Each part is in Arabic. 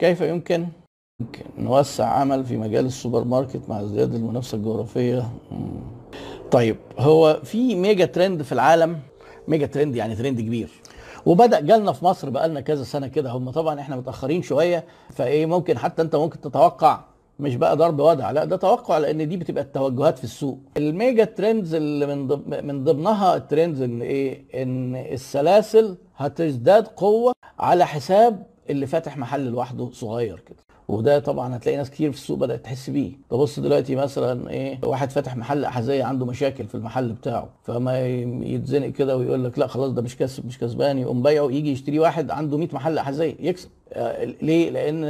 كيف يمكن؟ نوسع عمل في مجال السوبر ماركت مع ازدياد المنافسة الجغرافية. طيب هو في mega trend في العالم. mega trend يعني ترند كبير. وبدأ جالنا في مصر بقالنا كذا سنة كده. هم طبعا إحنا متأخرين شوية فإيه ممكن حتى أنت ممكن تتوقع مش بقى ضرب ودع لا ده توقع لأن دي بتبقى التوجهات في السوق. ال mega trends اللي من من ضمنها ال trends إن إيه؟ إن السلاسل هتزداد قوة على حساب اللي فاتح محل لوحده صغير كده. وده طبعا هتلاقي ناس كتير في السوق بدأت تحس بيه. تبص دلوقتي مثلا إيه واحد فاتح محل أحذية عنده مشاكل في المحل بتاعه فما يتزنق كده ويقول لك لا خلاص ده مش كسب مش كسبان يقوم بايعه يجي يشتري واحد عنده 100 محل أحذية يكسب. ليه؟ لأن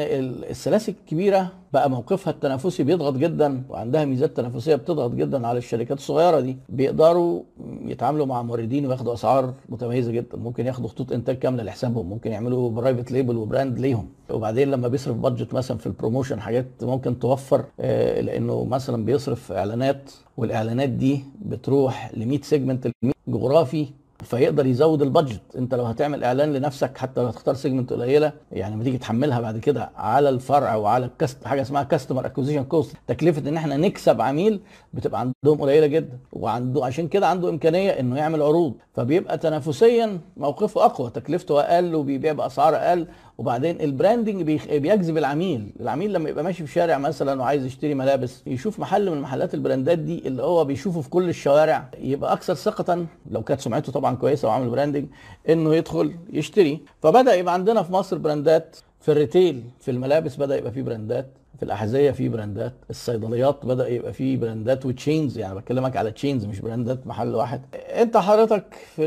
السلاسل الكبيرة بقى موقفها التنافسي بيضغط جدا وعندها ميزات تنافسية بتضغط جدا على الشركات الصغيرة دي. بيقدروا يتعاملوا مع موردين وياخدوا أسعار متميزة جدا. ممكن ياخدوا خطوط إنتاج كاملة لحسابهم ممكن يعملوا private label و brand ليهم. وبعدين لما بيصرف budget مثلا في ال promotion حاجات ممكن توفر آه لأنه مثلا بيصرف إعلانات والإعلانات دي بتروح ل 100 segment جغرافي. فيقدر يزود ال budget. انت لو هتعمل اعلان لنفسك حتى لو هتختار segment قليلة يعني لما تيجي تحملها بعد كده على الفرع وعلى ال cost حاجة اسمها customer acquisition cost تكلفة ان إحنا نكسب عميل بتبقى عندهم قليلة جدا. وعنده عشان كده عنده امكانية انه يعمل عروض. فبيبقى تنافسيا موقفه أقوى تكلفته أقل وبيبيع بأسعار أقل وبعدين ال branding بيجذب العميل. العميل لما يبقى ماشي في شارع مثلا وعايز يشتري ملابس يشوف محل من محلات البراندات دي اللي هو بيشوفه في كل الشوارع يبقى أكثر ثقة لو كانت سمعته طبعا كويسة وعامل branding إنه يدخل يشتري. فبدأ يبقى عندنا في مصر براندات في ال retail في الملابس بدأ يبقى في براندات في الأحذية في براندات الصيدليات بدأ يبقى في براندات و chains يعني بكلمك على chains مش براندات محل واحد. أنت حضرتك في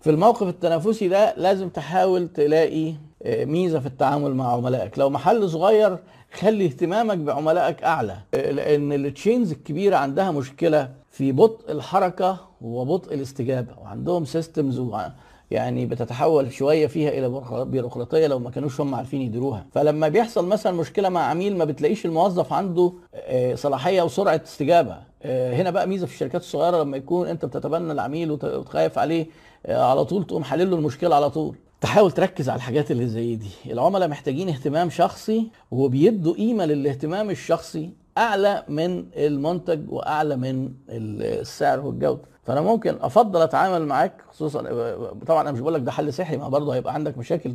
في الموقف التنافسي ده لازم تحاول تلاقي ميزة في التعامل مع عملائك. لو محل صغير خلي اهتمامك بعملائك أعلى لأن ال chains الكبيرة عندها مشكلة في بطء الحركة وبطء الاستجابة وعندهم systems يعني بتتحول شوية فيها إلى بيروقراطية لو ما كانوش هم عارفين يديروها. فلما بيحصل مثلا مشكلة مع عميل ما بتلاقيش الموظف عنده صلاحية وسرعة استجابة. هنا بقى ميزة في الشركات الصغيرة لما يكون أنت بتتبنى العميل وتخاف عليه على طول تقوم حلل له المشكلة على طول. تحاول تركز على الحاجات اللي زي دي. العملاء محتاجين اهتمام شخصي وبيدوا قيمة للاهتمام الشخصي أعلى من المنتج وأعلى من السعر والجودة. فأنا ممكن أفضل أتعامل معاك خصوصا طبعا أنا مش بقول لك ده حل سحري ما برضه هيبقى عندك مشاكل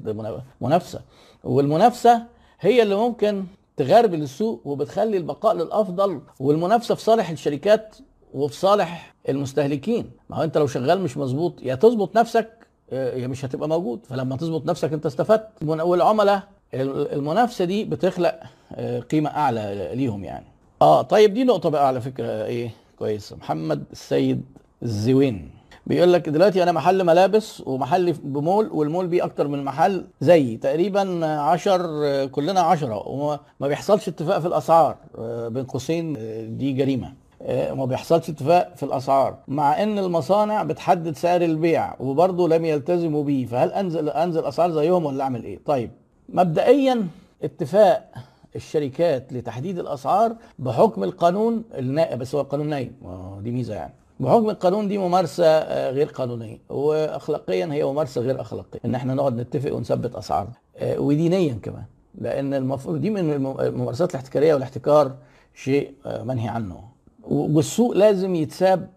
منافسة. والمنافسة هي اللي ممكن تغربل السوق وبتخلي البقاء للأفضل والمنافسة في صالح الشركات وفي صالح المستهلكين. ما هو أنت لو شغال مش مظبوط يا تظبط نفسك يا مش هتبقى موجود. فلما تظبط نفسك انت استفدت والعملاء المنافسة دي بتخلق قيمة أعلى ليهم يعني. آه طيب دي نقطة بقى على فكرة إيه كويسة. محمد السيد الزوين بيقول لك دلوقتي أنا محل ملابس ومحل بمول والمول بيه أكتر من محل زي تقريبا عشر كلنا عشرة وما بيحصلش اتفاق في الأسعار بين قوسين دي جريمة. ما بيحصلش اتفاق في الأسعار مع إن المصانع بتحدد سعر البيع وبرضه لم يلتزموا بيه فهل أنزل أنزل أسعار زيهم ولا أعمل إيه؟ طيب مبدئيا اتفاق الشركات لتحديد الأسعار بحكم القانون النائب بس هو القانون نايم دي ميزة يعني. بحكم القانون دي ممارسة غير قانونية واخلاقيا هي ممارسة غير أخلاقية إن إحنا نقعد نتفق ونثبت أسعار ودينيا كمان لأن المفروض دي من الممارسات الاحتكارية والاحتكار شيء منهي عنه. والسوق لازم يتساب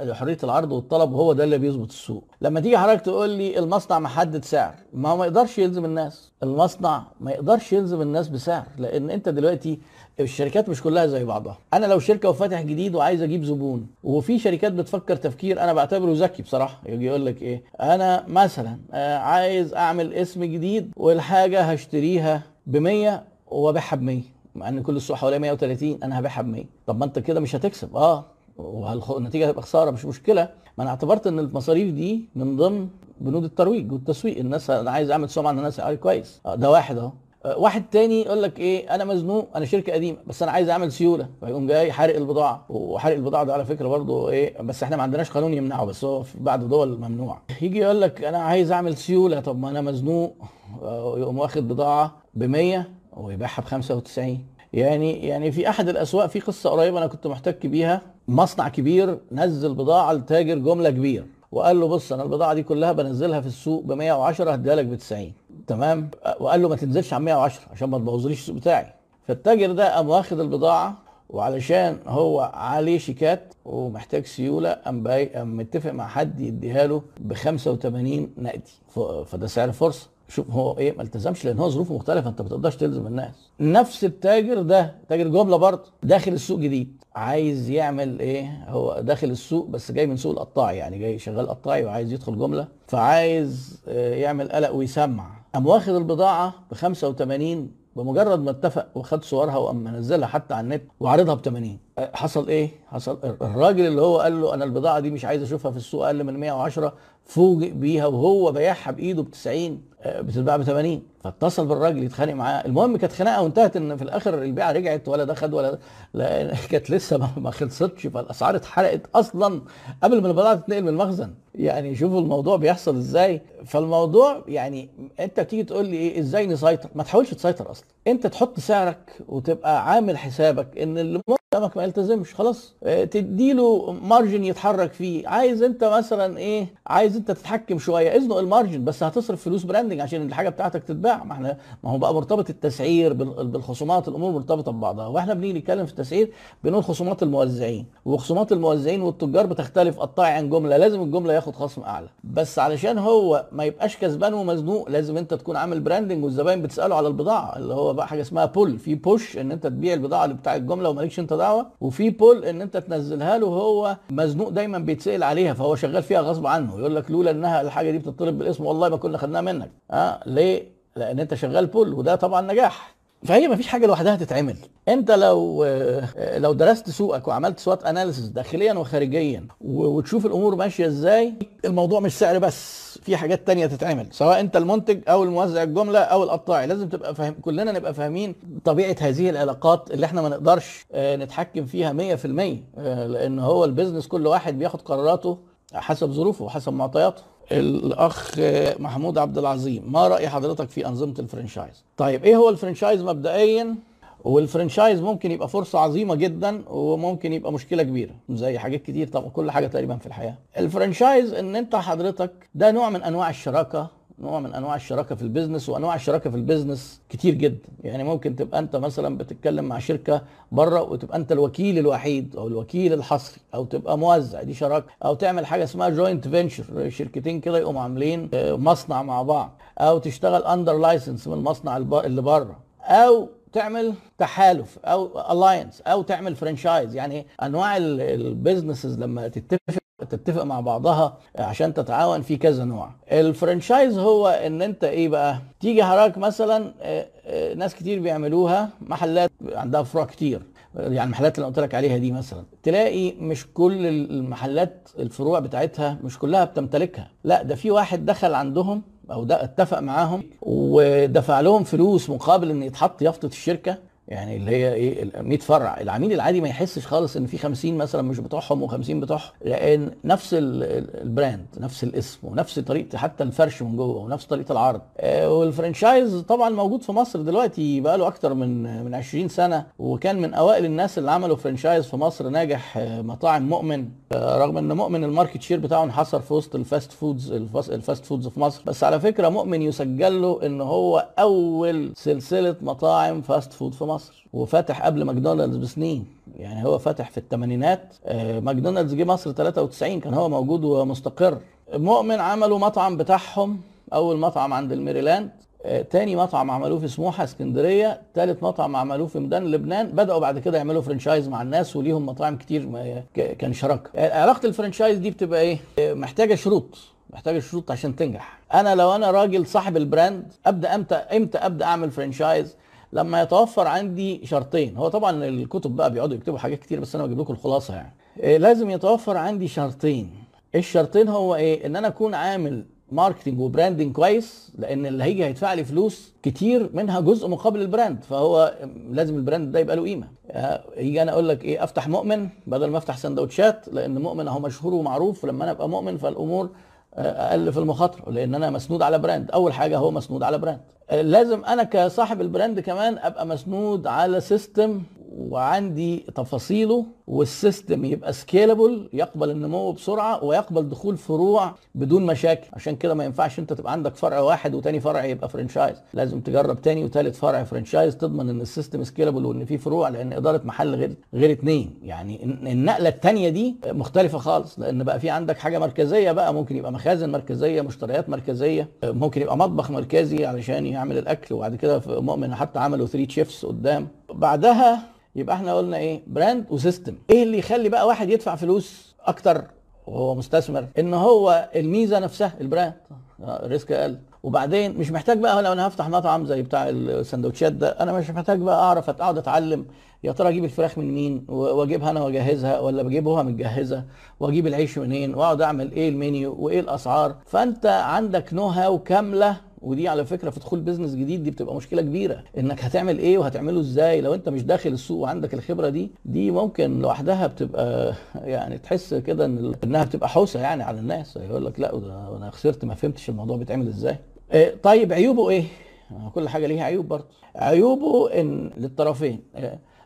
لحرية العرض والطلب وهو ده اللي بيظبط السوق. لما تيجي حضرتك تقول لي المصنع محدد سعر ما هو ما يقدرش يلزم الناس. المصنع ما يقدرش يلزم الناس بسعر لأن أنت دلوقتي الشركات مش كلها زي بعضها. أنا لو شركة وفاتح جديد وعايز أجيب زبون وفي شركات بتفكر تفكير أنا بعتبره ذكي بصراحة. يجي يقول لك إيه؟ أنا مثلا عايز أعمل اسم جديد والحاجة هشتريها ب 100 وأبيعها ب 100 مع إن كل السوق حوالي 130 أنا هبيعها ب 100 طب ما أنت كده مش هتكسب. آه. والنتيجه هتبقى خسارة مش مشكلة. ما أنا اعتبرت إن المصاريف دي من ضمن بنود الترويج والتسويق. الناس أنا عايز أعمل سمعة إن الناس عارف كويس. آه ده واحد أهو. واحد تاني يقول لك إيه أنا مزنوق أنا شركة قديمة بس أنا عايز أعمل سيولة. فيقوم جاي حارق البضاعة. وحرق البضاعة ده على فكرة برضه إيه بس إحنا ما عندناش قانون يمنعه بس هو في بعض دول ممنوع. يجي يقول لك أنا عايز أعمل سيولة طب ما أنا مزنوق. يقوم واخد بضاعة ب 100 ويبيعها ب 95 يعني يعني في أحد الأسواق في قصة قريبة أنا كنت محتك بيها. مصنع كبير نزل بضاعة لتاجر جملة كبير وقال له بص أنا البضاعة دي كلها بنزلها في السوق ب 110 هديها لك ب 90 تمام؟ وقال له ما تنزلش عن 110 عشان ما تبوظليش السوق بتاعي. فالتاجر ده قام واخد البضاعة وعلشان هو عليه شيكات ومحتاج سيولة قام باي قام متفق مع حد يديها له ب 85 نقدي. فده سعر فرصة. شوف هو إيه؟ ما التزمش لأن هو ظروفه مختلفة أنت ما بتقدرش تلزم الناس. نفس التاجر ده تاجر جملة برضه داخل السوق جديد. عايز يعمل إيه؟ هو داخل السوق بس جاي من سوق القطاعي يعني جاي شغال قطاعي وعايز يدخل جملة فعايز يعمل قلق ويسمع. قام واخد البضاعة ب 85 بمجرد ما اتفق وخد صورها وقام منزلها حتى على النت وعرضها ب 80 حصل إيه؟ حصل الراجل اللي هو قال له أنا البضاعة دي مش عايز أشوفها في السوق أقل من 110 فوجئ بيها وهو بايعها بايده ب 90 بتتباع ب 80 فاتصل بالراجل يتخانق معاه. المهم كانت خناقة وانتهت إن في الآخر البيعة رجعت ولا ده خد ولا لا كانت لسه ما خلصتش. فالأسعار اتحرقت أصلا قبل ما البضاعة تتنقل من المخزن. يعني شوفوا الموضوع بيحصل إزاي. فالموضوع يعني أنت بتيجي تقول لي إيه؟ إزاي نسيطر؟ ما تحاولش تسيطر أصلا. أنت تحط سعرك وتبقى عامل حسابك إن اللي قدامك ما يلتزمش خلاص. تديله margin يتحرك فيه. عايز انت مثلا إيه؟ عايز انت تتحكم شوية. ازنق ال margin بس هتصرف فلوس branding عشان الحاجة بتاعتك تتباع. ما إحنا ما هو بقى مرتبط التسعير بالخصومات الأمور مرتبطة ببعضها. وإحنا بنيجي نتكلم في التسعير بنقول خصومات الموزعين. وخصومات الموزعين والتجار بتختلف قطاعي عن جملة. لازم الجملة ياخد خصم أعلى. بس علشان هو ما يبقاش كسبان ومزنوق لازم أنت تكون عامل branding والزباين بتسأله على البضاعة. اللي هو بقى حاجة اسمها pull في push إن أنت تبيع البضاعة اللي بتاع الجملة ومالكش أنت دعوه وفي pull إن أنت تنزلها له هو مزنوق دايما بيتسأل عليها فهو شغال فيها غصب عنه. يقول لك لولا إنها الحاجة دي بتطلب بالاسم والله ما كنا خدناها منك. آه ليه؟ لأن أنت شغال pull وده طبعا نجاح. فهي ما فيش حاجة لوحدها تتعمل. انت لو لو درست سوقك وعملت SWOT analysis داخليا وخارجيا وتشوف الأمور ماشية إزاي الموضوع مش سعر بس في حاجات تانية تتعمل. سواء انت المنتج أو الموزع الجملة أو القطاعي لازم تبقى فاهم كلنا نبقى فاهمين طبيعة هذه العلاقات اللي إحنا ما نقدرش نتحكم فيها 100% لأن هو ال business كل واحد بياخد قراراته حسب ظروفه وحسب معطياته. الأخ محمود عبد العظيم ما رأي حضرتك في أنظمة ال franchise؟ طيب إيه هو ال franchise مبدئيا؟ وال franchise ممكن يبقى فرصة عظيمة جدا وممكن يبقى مشكلة كبيرة زي حاجات كتير طبعا كل حاجة تقريبا في الحياة. ال franchise إن أنت حضرتك ده نوع من أنواع الشراكة نوع من أنواع الشراكة في ال business وأنواع الشراكة في ال business كتير جدا. يعني ممكن تبقى أنت مثلا بتتكلم مع شركة بره وتبقى أنت الوكيل الوحيد أو الوكيل الحصري أو تبقى موزع. دي شراكة. أو تعمل حاجة اسمها joint venture شركتين كده يقوموا عاملين مصنع مع بعض. أو تشتغل under license من المصنع اللي بره. أو تعمل تحالف أو alliance أو تعمل franchise يعني أنواع ال businesses لما تتفق تتفق مع بعضها عشان تتعاون في كذا نوع. الفرنشايز هو إن أنت إيه بقى؟ تيجي حضرتك مثلا ناس كتير بيعملوها محلات عندها فروع كتير. يعني المحلات اللي قلت لك عليها دي مثلا. تلاقي مش كل المحلات الفروع بتاعتها مش كلها بتمتلكها. لا ده في واحد دخل عندهم أو ده اتفق معاهم ودفع لهم فلوس مقابل إن يتحط يافطة الشركة. يعني اللي هي إيه 100 فرع. العميل العادي ما يحسش خالص إن في 50 مثلا مش بتوعهم و50 بتوعهم لأن نفس ال brand نفس الاسم ونفس طريقة حتى الفرش من جوه ونفس طريقة العرض. وال franchise طبعا موجود في مصر دلوقتي بقى له أكتر من من 20 سنة وكان من أوائل الناس اللي عملوا franchise في مصر ناجح مطاعم مؤمن. رغم إن مؤمن ال market share بتاعه انحصر في وسط ال fast foods ال fast foods في مصر. بس على فكرة مؤمن يسجل له إن هو أول سلسلة مطاعم fast food في مصر. مصر. وفتح قبل ماكدونالدز بسنين. يعني هو فتح في الثمانينات. ماكدونالدز جه مصر 93 كان هو موجود ومستقر. مؤمن عملوا مطعم بتاعهم. أول مطعم عند الميريلاند. تاني مطعم عملوه في سموحة اسكندرية. تالت مطعم عملوه في ميدان لبنان. بدأوا بعد كده يعملوا franchise مع الناس وليهم مطاعم كتير كان شراكة. علاقة ال franchise دي بتبقى إيه؟ محتاجة شروط. محتاجة شروط عشان تنجح. أنا لو أنا راجل صاحب ال brand أبدأ إمتى؟ إمتى أبدأ أعمل franchise لما يتوفر عندي شرطين. هو طبعا الكتب بقى بيقعدوا يكتبوا حاجات كتير بس أنا بجيب لكم الخلاصة يعني. إيه لازم يتوفر عندي شرطين. الشرطين هو إيه؟ إن أنا أكون عامل marketing و branding كويس لأن اللي هيجي هيدفع لي فلوس كتير منها جزء مقابل ال brand فهو لازم ال brand ده يبقى له قيمة. يجي أنا أقول لك إيه؟ أفتح مؤمن بدل ما أفتح سندوتشات لأن مؤمن أهو مشهور ومعروف ولما أنا أبقى مؤمن فالأمور أقل في المخاطرة لأن أنا مسنود على brand. أول حاجة هو مسنود على brand. لازم أنا كصاحب ال brand كمان أبقى مسنود على system وعندي تفاصيله وال system يبقى scalable يقبل النمو بسرعة ويقبل دخول فروع بدون مشاكل. عشان كده ما ينفعش انت تبقى عندك فرع واحد وتاني فرع يبقى franchise لازم تجرب تاني وتالت فرع franchise تضمن إن ال system scalable وإن في فروع لأن إدارة محل غير غير اتنين. يعني النقلة التانية دي مختلفة خالص لأن بقى في عندك حاجة مركزية بقى ممكن يبقى مخازن مركزية مشتريات مركزية ممكن يبقى مطبخ مركزي علشان يعمل الأكل وبعد كده مؤمن حتى عملوا 3 chefs قدام. بعدها يبقى إحنا قلنا إيه؟ brand و system إيه اللي يخلي بقى واحد يدفع فلوس أكتر وهو مستثمر؟ ان هو الميزة نفسها ال brand ال risk أقل. وبعدين مش محتاج بقى لو أنا هفتح مطعم زي بتاع السندوتشات ده أنا مش محتاج بقى اعرف اقعد اتعلم يا ترى أجيب الفراخ من مين؟ واجيبها أنا واجهزها ولا بجيبها متجهزة؟ واجيب العيش منين؟ واقعد اعمل إيه المنيو؟ وايه الاسعار؟ فانت عندك know-how كاملة ودي على فكرة في دخول business جديد دي بتبقى مشكلة كبيرة. إنك هتعمل إيه وهتعمله إزاي؟ لو أنت مش داخل السوق وعندك الخبرة دي دي ممكن لوحدها بتبقى يعني تحس كده إن إنها بتبقى حوسة يعني على الناس. يقول لك لا أنا خسرت ما فهمتش الموضوع بيتعمل إزاي. طيب عيوبه إيه؟ كل حاجة ليها عيوب برضه. عيوبه إن للطرفين.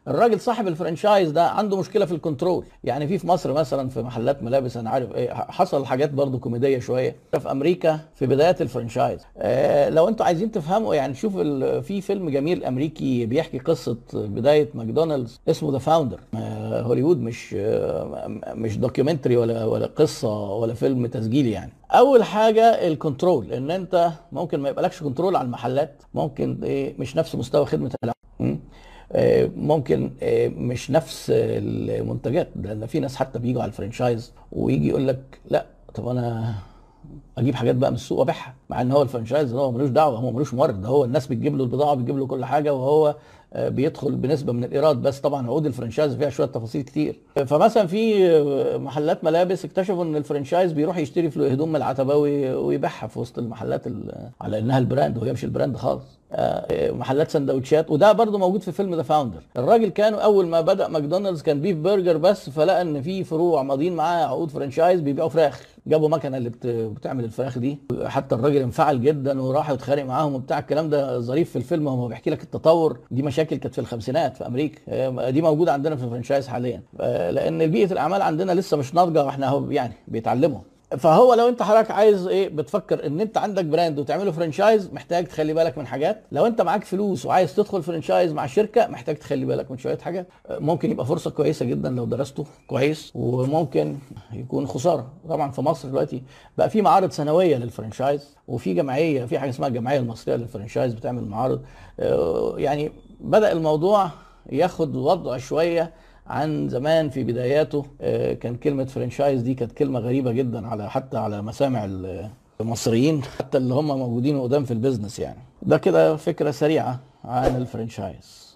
الراجل صاحب ال franchise ده عنده مشكلة في ال control. يعني في في مصر مثلا في محلات ملابس أنا عارف إيه حصل حاجات برضو كوميدية شوية. في أمريكا في بدايات ال franchise. آه لو أنتوا عايزين تفهموا يعني شوف في فيلم جميل أمريكي بيحكي قصة بداية ماكدونالدز اسمه The Founder آه هوليوود مش آه مش documentary ولا ولا قصة ولا فيلم تسجيلي يعني. أول حاجة ال control إن انت ممكن ما يبقالكش control على المحلات ممكن إيه مش نفس مستوى خدمة العملاء ممكن مش نفس المنتجات لأن في ناس حتى بيجوا على ال franchise ويجي يقول لك لا طب أنا أجيب حاجات بقى من السوق وأبيعها مع إن هو ال franchise هو ملوش دعوة هو ملوش مورد هو الناس بتجيب له البضاعة بتجيب له كل حاجة وهو بيدخل بنسبة من الإيراد بس. طبعا عقود ال franchise فيها شوية تفاصيل كتير. فمثلا في محلات ملابس اكتشفوا إن ال franchise بيروح يشتري في هدوم من العتباوي ويبيعها في وسط المحلات على إنها ال brand وهي مش ال brand خالص. محلات سندوتشات. وده برضه موجود في فيلم The Founder الراجل كانوا أول ما بدأ ماكدونالدز كان beef burger بس فلقى إن في فروع ماضيين معاه عقود franchise بيبيعوا فراخ. جابوا مكنة اللي بتعمل الفراخ دي. حتى الراجل انفعل جدا وراح يتخانق معاهم وبتاع. الكلام ده ظريف في الفيلم هو بيحكي لك التطور. دي مشاكل كانت في الخمسينات في أمريكا. دي موجودة عندنا في ال franchise حاليا. لأن بيئة الأعمال عندنا لسه مش ناضجة وإحنا أهو يعني بيتعلموا. فهو لو انت حضرتك عايز إيه بتفكر ان انت عندك brand وتعمله franchise محتاج تخلي بالك من حاجات. لو انت معاك فلوس وعايز تدخل franchise مع شركة محتاج تخلي بالك من شوية حاجات. ممكن يبقى فرصة كويسة جدا لو درسته كويس وممكن يكون خسارة. طبعا في مصر دلوقتي بقى في معارض سنوية لل franchise وفي جمعية في حاجة اسمها الجمعية المصرية لل franchise بتعمل معارض. يعني بدأ الموضوع ياخد وضع شوية عن زمان في بداياته. كان كلمة franchise دي كانت كلمة غريبة جدا على حتى على مسامع المصريين حتى اللي هم موجودين قدام في ال business يعني. ده كده فكرة سريعة عن ال franchise.